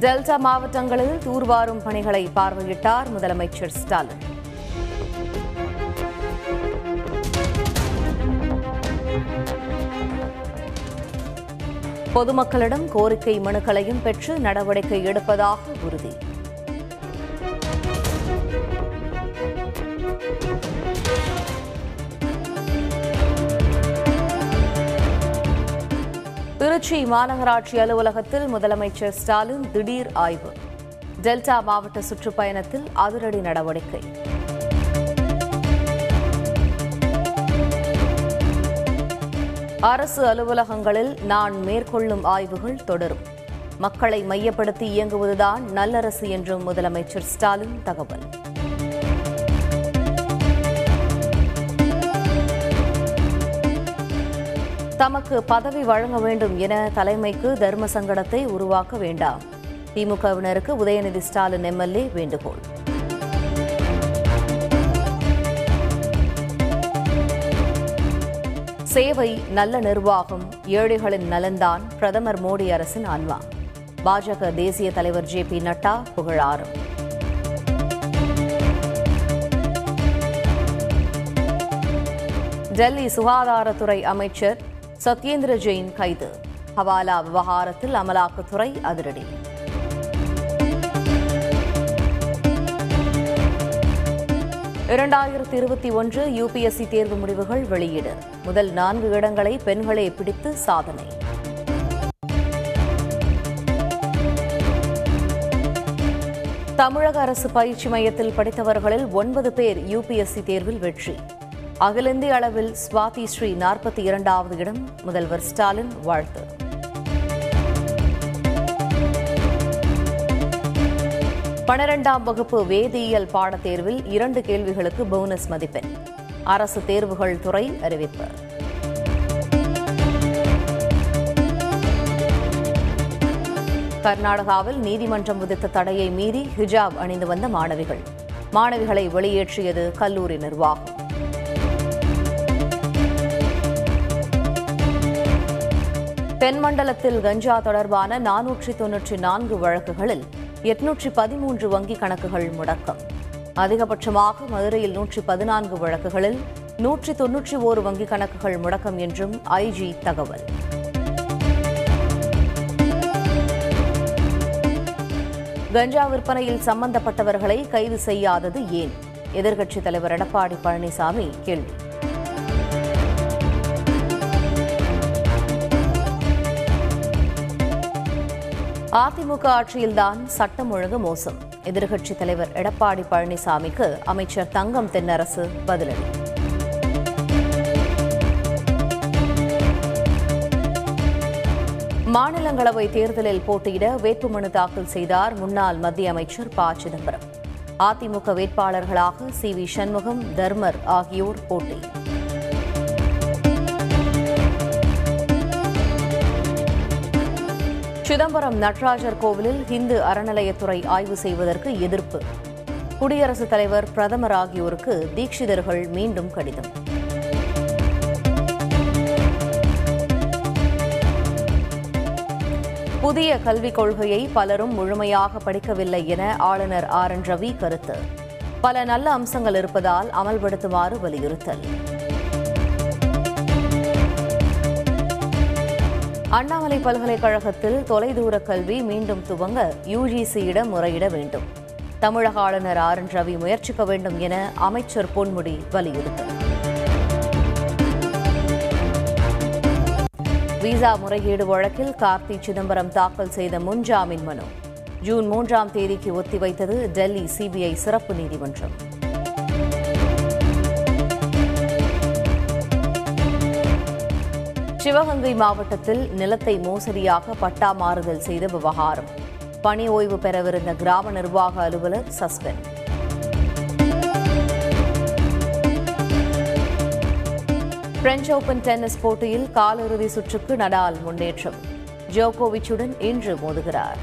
Delta மாவட்டங்களில் தூர்வாரும் பணிகளை பார்வையிட்டார் முதலமைச்சர் ஸ்டாலின். பொதுமக்களிடம் கோரிக்கை மனுக்களையும் பெற்று நடவடிக்கை எடுப்பதாக உறுதி. திருச்சி மாநகராட்சி அலுவலகத்தில் முதலமைச்சர் ஸ்டாலின் திடீர் ஆய்வு. டெல்டா மாவட்ட சுற்றுப்பயணத்தில் அதிரடி நடவடிக்கை. அரசு அலுவலகங்களில் நான் மேற்கொள்ளும் ஆய்வுகள் தொடரும். மக்களை மையப்படுத்தி இயங்குவதுதான் நல்லரசு என்றும் முதலமைச்சர் ஸ்டாலின் தகவல். தமக்கு பதவி வழங்க வேண்டும் என தலைமைக்கு தர்ம சங்கடத்தை உருவாக்க வேண்டாம். திமுகவினருக்கு உதயநிதி ஸ்டாலின் எம்எல்ஏ வேண்டுகோள். சேவை நல்ல நிர்வாகம் ஏழைகளின் நலன்தான் பிரதமர் மோடி அரசின் ஆன்மா. பாஜக தேசிய தலைவர் ஜே பி நட்டா புகழாரம். டெல்லி சுகாதாரத்துறை அமைச்சர் சத்யேந்திர ஜெயின் கைது. ஹவாலா விவகாரத்தில் அமலாக்கத்துறை அதிரடி. இரண்டாயிரத்தி இருபத்தி ஒன்று யுபிஎஸ்சி தேர்வு முடிவுகள் வெளியீடு. முதல் நான்கு இடங்களை பெண்களே பிடித்து சாதனை. தமிழக அரசு பயிற்சி மையத்தில் படித்தவர்களில் ஒன்பது பேர் யுபிஎஸ்சி தேர்வில் வெற்றி. அகில இந்திய அளவில் ஸ்வாதி ஸ்ரீ நாற்பத்தி இரண்டாவது இடம். முதல்வர் ஸ்டாலின் வாழ்த்து. பனிரெண்டாம் வகுப்பு வேதியியல் பாடத்தேர்வில் இரண்டு கேள்விகளுக்கு போனஸ் மதிப்பெண். அரசு தேர்வுகள் துறை அறிவிப்பு. கர்நாடகாவில் நீதிமன்றம் விதித்த தடையை மீறி ஹிஜாப் அணிந்து வந்த மாணவிகள். மாணவிகளை வெளியேற்றியது கல்லூரி நிர்வாகம். தென்மண்டலத்தில் கஞ்சா தொடர்பான நானூற்றி தொன்னூற்றி நான்கு வழக்குகளில் எட்நூற்றி பதிமூன்று வங்கிக் கணக்குகள் முடக்கம். அதிகபட்சமாக மதுரையில் நூற்றி பதினான்கு வழக்குகளில் நூற்றி தொன்னூற்றி ஓரு வங்கிக் கணக்குகள் முடக்கம் என்றும் ஐஜி தகவல். கஞ்சா விற்பனையில் சம்பந்தப்பட்டவர்களை கைது செய்யாதது ஏன்? எதிர்க்கட்சித் தலைவர் எடப்பாடி பழனிசாமி கேள்வி. அதிமுக ஆட்சியில்தான் சட்டம் ஒழுங்கு மோசம். எதிர்க்கட்சித் தலைவர் எடப்பாடி பழனிசாமிக்கு அமைச்சர் தங்கம் தென்னரசு பதிலடி. மாநிலங்களவை தேர்தலில் போட்டியிட வேட்புமனு தாக்கல் செய்தார் முன்னாள் மத்திய அமைச்சர் ப. சிதம்பரம். அதிமுக வேட்பாளர்களாக சி. வி. சண்முகம் தர்மர் ஆகியோர் போட்டி. சிதம்பரம் நடராஜர் கோவிலில் இந்து அறநிலையத்துறை ஆய்வு செய்வதற்கு எதிர்ப்பு. குடியரசுத் தலைவர் பிரதமர் ஆகியோருக்கு தீட்சிதர்கள் மீண்டும் கடிதம். புதிய கல்விக் கொள்கையை பலரும் முழுமையாக படிக்கவில்லை என ஆளுநர் ஆர் என் ரவி கருத்து. பல நல்ல அம்சங்கள் இருப்பதால் அமல்படுத்துமாறு வலியுறுத்தல். அண்ணாமலை பல்கலைக்கழகத்தில் தொலைதூர கல்வி மீண்டும் துவங்க யுஜிசியிடம் முறையிட வேண்டும். தமிழக ஆளுநர் ஆர். என். ரவி முயற்சிக்க வேண்டும் என அமைச்சர் பொன்முடி வலியுறுத்தல். விசா முறைகேடு வழக்கில் கார்த்தி சிதம்பரம் தாக்கல் செய்த முன்ஜாமீன் மனு. ஜூன் மூன்றாம் தேதிக்கு ஒத்திவைத்தது டெல்லி சிபிஐ சிறப்பு நீதிமன்றம். சிவகங்கை மாவட்டத்தில் நிலத்தை மோசடியாக பட்டா மாறுதல் செய்த விவகாரம். பணி ஓய்வு பெறவிருந்த கிராம நிர்வாக அலுவலர் சஸ்பெண்ட். பிரெஞ்ச் ஓபன் டென்னிஸ் போட்டியில் காலிறுதி சுற்றுக்கு நடால் முன்னேற்றம். ஜோகோவிச்சுடன் இன்று மோதுகிறார்.